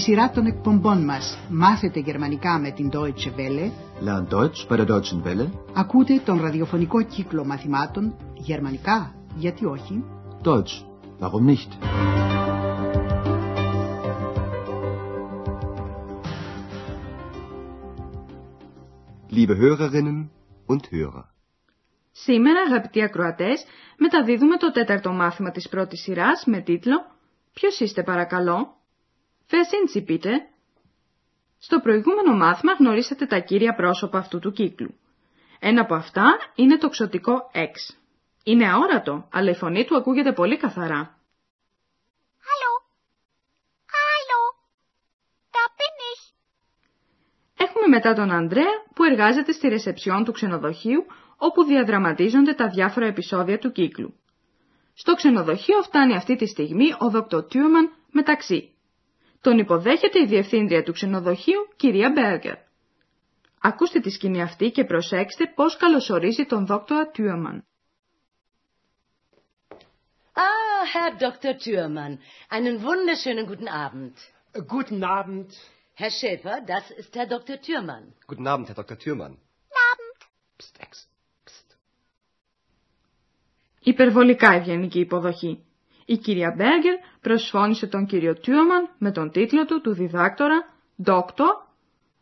σειρά των εκπομπών μας «Μάθετε γερμανικά με την Deutsche Welle» Lern Deutsch bei der Deutschen Welle. ακούτε τον ραδιοφωνικό κύκλο μαθημάτων «Γερμανικά, γιατί όχι» Deutsch. Warum nicht? Liebe Hörerinnen und Hörer. Σήμερα, αγαπητοί ακροατές, μεταδίδουμε το τέταρτο μάθημα της πρώτης σειράς με τίτλο «Ποιος είστε παρακαλώ» Wer sind Sie bitte? Στο προηγούμενο μάθημα γνωρίσατε τα κύρια πρόσωπα αυτού του κύκλου. Ένα από αυτά είναι το ξωτικό X. Είναι αόρατο, αλλά η φωνή του ακούγεται πολύ καθαρά. Hallo. Hallo. Da bin ich. Έχουμε μετά τον Ανδρέα που εργάζεται στη ρεσεψιόν του ξενοδοχείου όπου διαδραματίζονται τα διάφορα επεισόδια του κύκλου. Στο ξενοδοχείο φτάνει αυτή τη στιγμή ο Δ. Τιούμαν με ταξί. Τον υποδέχεται η διευθύντρια του ξενοδοχείου, κυρία Μπέργκερ. Ακούστε τη σκηνή αυτή και προσέξτε πώς καλωσορίζει τον Δ. Τιούμαν. Ah, Herr Dr. Thürmann, einen wunderschönen guten Abend. Äh, Guten Abend. Herr Schäfer, das ist Herr Dr. Thürmann. Guten Abend, Herr Dr. Thürmann. Abend. Psst, Ex. Psst. Υπερβολικά ευγενική υποδοχή. Η κυρία Μπέργκερ προσφώνησε τον κύριο Τιούμαν με τον τίτλο του του διδάκτορα «Δόκτωρ»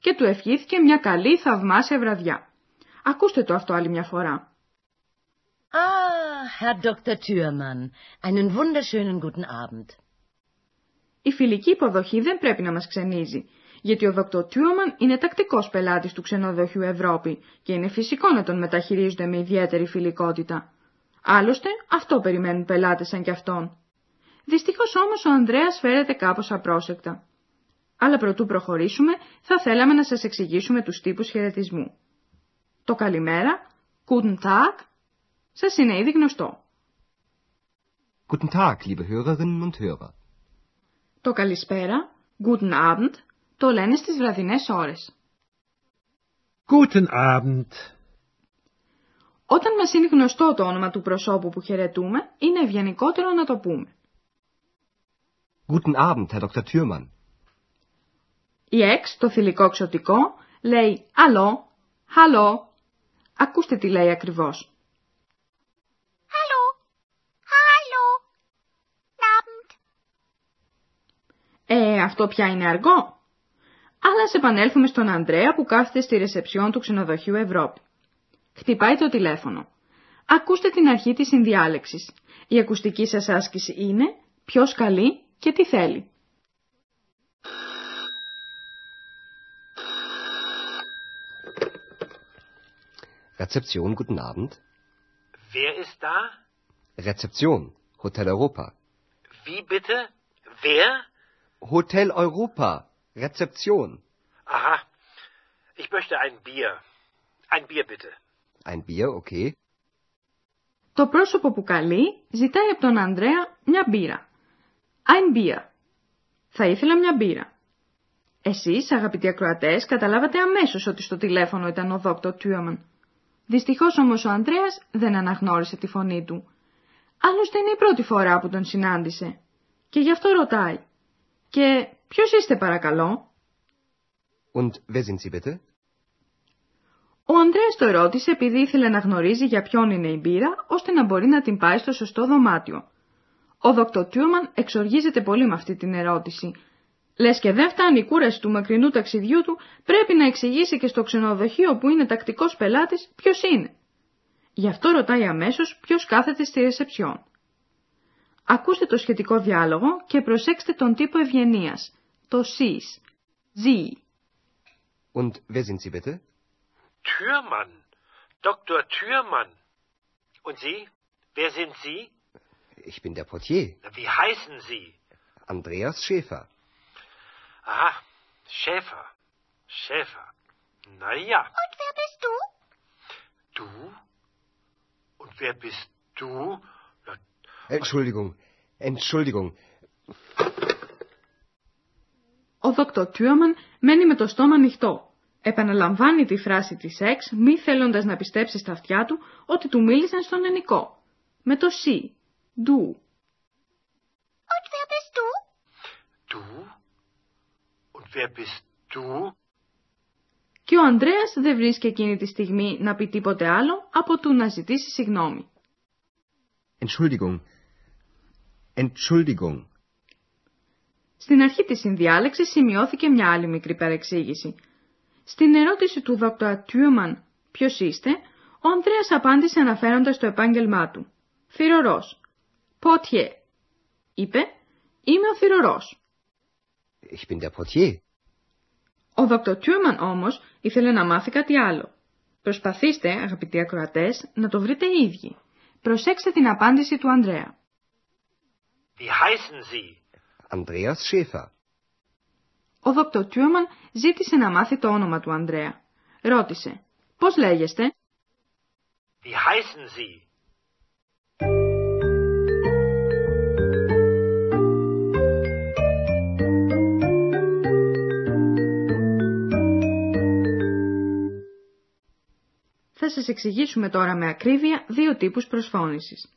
και του ευχήθηκε μια καλή θαυμάσια βραδιά. Ακούστε το αυτό άλλη μια φορά. Ah, Herr Dr. Thürmann, einen wunderschönen guten Abend. Η φιλική υποδοχή δεν πρέπει να μας ξενίζει, γιατί ο Δ. Τιούμαν είναι τακτικός πελάτης του ξενοδοχείου Ευρώπη και είναι φυσικό να τον μεταχειρίζονται με ιδιαίτερη φιλικότητα. Άλλωστε, αυτό περιμένουν πελάτες σαν κι αυτόν. Δυστυχώς όμως ο Ανδρέας φέρεται κάπως απρόσεκτα. Αλλά προτού προχωρήσουμε, θα θέλαμε να σας εξηγήσουμε τους τύπους χαιρετισμού. Το καλημέρα, Guten Tag, σας είναι ήδη γνωστό. Guten Tag, liebe Hörerinnen und Hörer. Το καλησπέρα, Guten Abend, το λένε στις βραδινές ώρες. Guten Abend. Όταν μας είναι γνωστό το όνομα του προσώπου που χαιρετούμε, είναι ευγενικότερο να το πούμε. Guten Abend, Herr Dr. Thürmann. Η εξ, το θηλυκό ξωτικό, λέει «Αλλό», «Χαλό». Ακούστε τι λέει ακριβώς. Hallo. Hallo. Abend. Ε, αυτό πια είναι αργό. Αλλά ας επανέλθουμε στον Ανδρέα που κάθεται στη ρεσεψιόν του ξενοδοχείου Ευρώπη. Χτυπάει το τηλέφωνο. Ακούστε την αρχή της συνδιάλεξης. Η ακουστική σας άσκηση είναι ποιος καλεί και τι θέλει. Rezeption, guten Abend. Wer ist da? Rezeption, Hotel Europa. Wie bitte? Wer? Hotel Europa, Rezeption. Aha. Ich möchte ein Bier. Ein Bier bitte. Ein Bier, okay. Το πρόσωπο που καλεί ζητάει από τον Ανδρέα μια μπύρα. Ein Bier. Θα ήθελα μια μπύρα. Εσείς, αγαπητοί ακροατές, καταλάβατε αμέσως ότι στο τηλέφωνο ήταν ο Δόκτωρ Τιούμαν. Δυστυχώς όμως ο Ανδρέας δεν αναγνώρισε τη φωνή του. Άλλωστε είναι η πρώτη φορά που τον συνάντησε. Και γι' αυτό ρωτάει. Και ποιος είστε παρακαλώ; Und wer sind Sie bitte? Ο Ανδρέας το ρώτησε επειδή ήθελε να γνωρίζει για ποιον είναι η μπύρα, ώστε να μπορεί να την πάει στο σωστό δωμάτιο. Ο Δόκτωρ Τιούμαν εξοργίζεται πολύ με αυτή την ερώτηση. Λες και δεν φτάνει η κούραση του μακρινού ταξιδιού του, πρέπει να εξηγήσει και στο ξενοδοχείο που είναι τακτικός πελάτης ποιος είναι. Γι' αυτό ρωτάει αμέσως ποιος κάθεται στη ρεσεψιόν. Ακούστε το σχετικό διάλογο και προσέξτε τον τύπο ευγενίας. Το σεις. Sie. Und wer sind Sie bitte? Thürmann. Dr. Thürmann. Und Sie? Wer sind Sie? Ich bin der Portier, Na, Wie heißen Sie? Andreas Schäfer. Aha. Schäfer. Schäfer. Na ja. Und wer bist du? Du? Und wer bist du? Na, Entschuldigung, Entschuldigung. Ο Δόκτωρ Τιούμαν μένει με το στόμα ανοιχτό. Επαναλαμβάνει τη φράση της Εξ, μη θέλοντας να πιστέψει στα αυτιά του ότι του μίλησαν στον ενικό. Με το «σι», «ντου». Und wer bist du? du? wer bist du? Και ο Ανδρέας δεν βρίσκει εκείνη τη στιγμή να πει τίποτε άλλο από του να ζητήσει συγγνώμη. Entschuldigung. Entschuldigung. Στην αρχή της συνδιάλεξης σημειώθηκε μια άλλη μικρή παρεξήγηση. Στην ερώτηση του Δ. Τιούμαν «Ποιος είστε» ο Ανδρέας απάντησε αναφέροντας το επάγγελμά του. «Θυρωρός». «Πότιε». Είπε «Είμαι ο θυρωρός». Ich bin der Portier. Ο Δ. Τιούμαν όμως ήθελε να μάθει κάτι άλλο. Προσπαθήστε, αγαπητοί ακροατές, να το βρείτε οι ίδιοι. Προσέξτε την απάντηση του Ανδρέα. Wie heißen Sie? Andreas Schäfer. Ο Δ. Τιούμαν ζήτησε να μάθει το όνομα του Ανδρέα. Ρώτησε «Πώς λέγεστε» Wie heißen Sie? Θα σας εξηγήσουμε τώρα με ακρίβεια δύο τύπους προσφώνησης.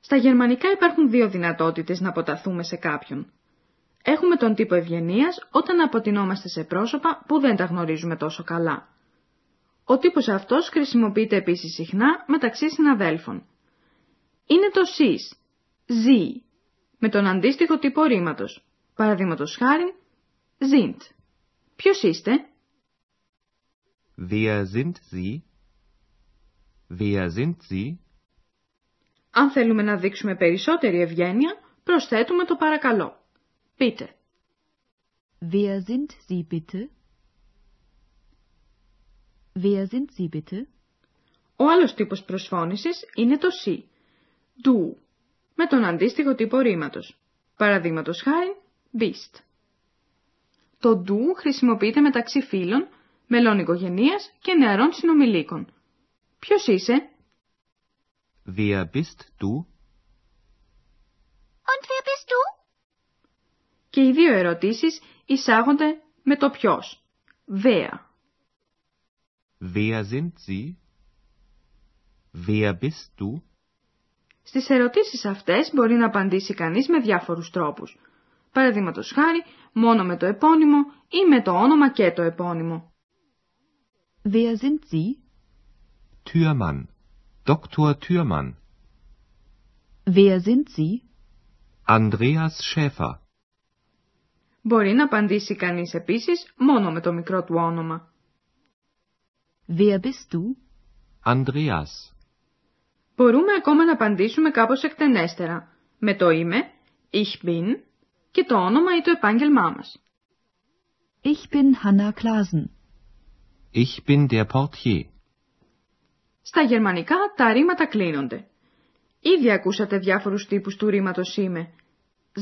Στα γερμανικά υπάρχουν δύο δυνατότητες να αποταθούμε σε κάποιον. Έχουμε τον τύπο ευγενίας όταν αποτινόμαστε σε πρόσωπα που δεν τα γνωρίζουμε τόσο καλά. Ο τύπος αυτός χρησιμοποιείται επίσης συχνά μεταξύ συναδέλφων. Είναι το σεις, ζή, με τον αντίστοιχο τύπο ρήματος. Παραδείγματος χάρη, sind. Ποιος είστε; Wer sind Sie? Wer sind Sie? Αν θέλουμε να δείξουμε περισσότερη ευγένεια, προσθέτουμε το παρακαλώ. Πείτε. Wer sind Sie bitte? Wer sind Sie bitte? Ο άλλος τύπος προσφώνησης είναι το «σι», «du», με τον αντίστοιχο τύπο ρήματος. Παραδείγματος χάρη, bist. Το «du» χρησιμοποιείται μεταξύ φίλων, μελών οικογενείας και νεαρών συνομιλίκων. Ποιος είσαι; Wer bist du? Und wer bist du? Και οι δύο ερωτήσεις εισάγονται με το ποιος. Wer. Wer sind Sie? Wer bist du? Στις ερωτήσεις αυτές μπορεί να απαντήσει κανείς με διάφορους τρόπους. Παραδείγματος χάρη, μόνο με το επώνυμο ή με το όνομα και το επώνυμο. Wer sind Sie? Türmann. Dr. Türmann. Wer sind Sie? Andreas Schäfer. Μπορεί να απαντήσει κανείς επίσης μόνο με το μικρό του όνομα. Wer bist du? Andreas. Μπορούμε ακόμα να απαντήσουμε κάπως εκτενέστερα, με το είμαι, ich bin και το όνομα ή το επάγγελμά μας. Ich bin Hanna Klasen. Ich bin der Portier. Στα γερμανικά τα ρήματα κλείνονται. Ήδη ακούσατε διάφορους τύπους του ρήματος είμαι.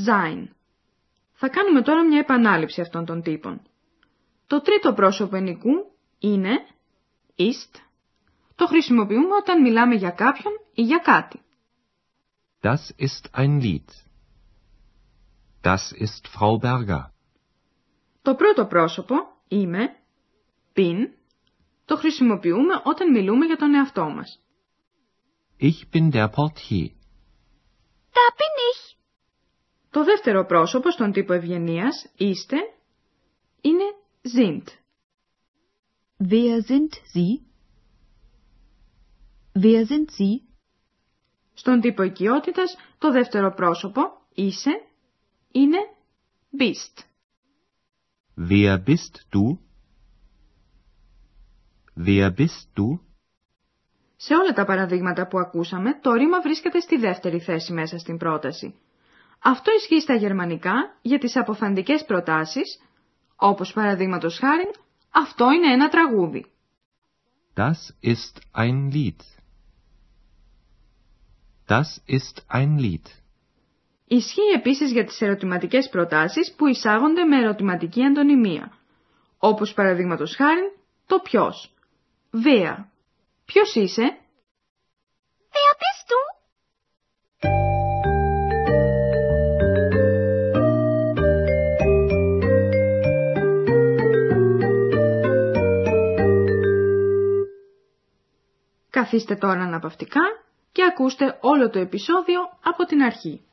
Sein. Θα κάνουμε τώρα μια επανάληψη αυτών των τύπων. Το τρίτο πρόσωπο ενικού είναι ist. Το χρησιμοποιούμε όταν μιλάμε για κάποιον ή για κάτι. Das ist ein Lied. Das ist Frau Berger. Το πρώτο πρόσωπο είμαι, bin, το χρησιμοποιούμε όταν μιλούμε για τον εαυτό μας. Ich bin der Portier. Da bin ich. Το δεύτερο πρόσωπος στον τύπο ευγενίας, είστε, είναι sind. Wer sind Sie? Wer sind Sie? Στον τύπο οικειότητας, το δεύτερο πρόσωπο, είσαι, είναι bist. Wer bist du? Wer bist du? Σε όλα τα παραδείγματα που ακούσαμε, το ρήμα βρίσκεται στη δεύτερη θέση μέσα στην πρόταση. Αυτό ισχύει στα γερμανικά για τις αποφαντικές προτάσεις, όπως παραδείγματος χάρη, αυτό είναι ένα τραγούδι. Das ist ein Lied. Das ist ein Lied. Ισχύει επίσης για τις ερωτηματικές προτάσεις που εισάγονται με ερωτηματική αντωνυμία, όπως παραδείγματος χάρη το ποιος. Wer. Ποιος είσαι; Καθίστε τώρα αναπαυτικά και ακούστε όλο το επεισόδιο από την αρχή.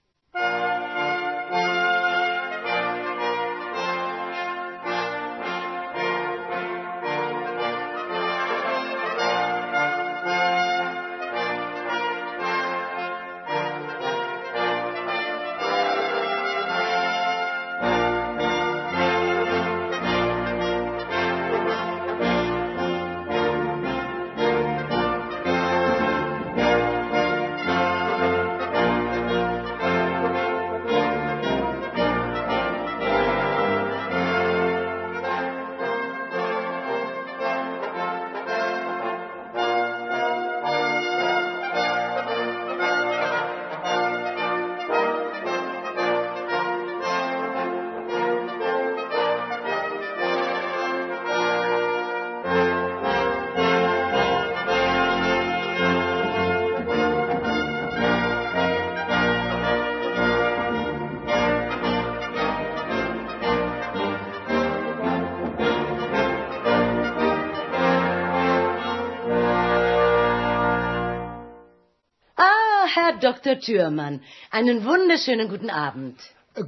Herr Dr. Thürmann, einen wunderschönen guten Abend.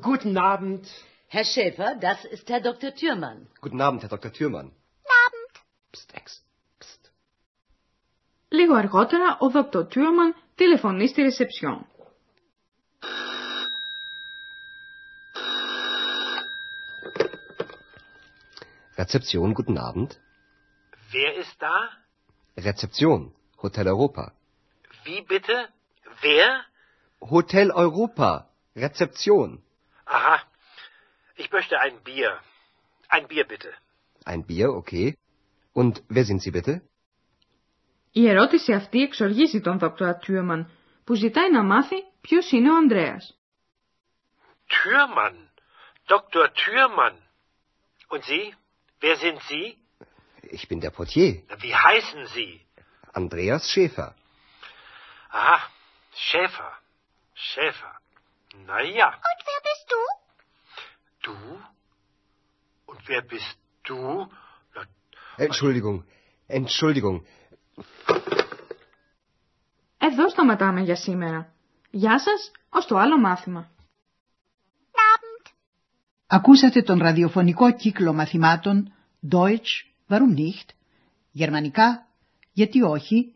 Guten Abend. Herr Schäfer, das ist Herr Dr. Thürmann. Guten Abend, Herr Dr. Thürmann. Abend. Psst, Ex. Psst. Λίγο αργότερα, ο Δόκτωρ Τιούμαν τηλεφωνεί στη ρεσεψιόν. Rezeption, guten Abend. Wer ist da? Rezeption, Hotel Europa. Wie bitte? Wer? Hotel Europa, Rezeption. Aha. Ich möchte ein Bier. Ein Bier bitte. Ein Bier, okay. Und wer sind Sie bitte? Η ερώτηση αυτή εξοργίζει τον Δόκτωρα Τιούμαν, που ζητάει να μάθει ποιος είναι ο Ανδρέας. Türmann. Dr. Türmann. Und Sie? Wer sind Sie? Ich bin der Portier, Wie heißen Sie? Andreas Schäfer. Aha. Σέφα, Σέφα, νοητά. Και wer bist du? Του. Και wer bist du? Λα. Εντάξει, εντάξει. Εδώ σταματάμε για σήμερα. Γεια σας. Ως το άλλο μάθημα. Ακούσατε τον ραδιοφωνικό κύκλο μαθημάτων Deutsch, warum nicht? Γερμανικά, γιατί όχι;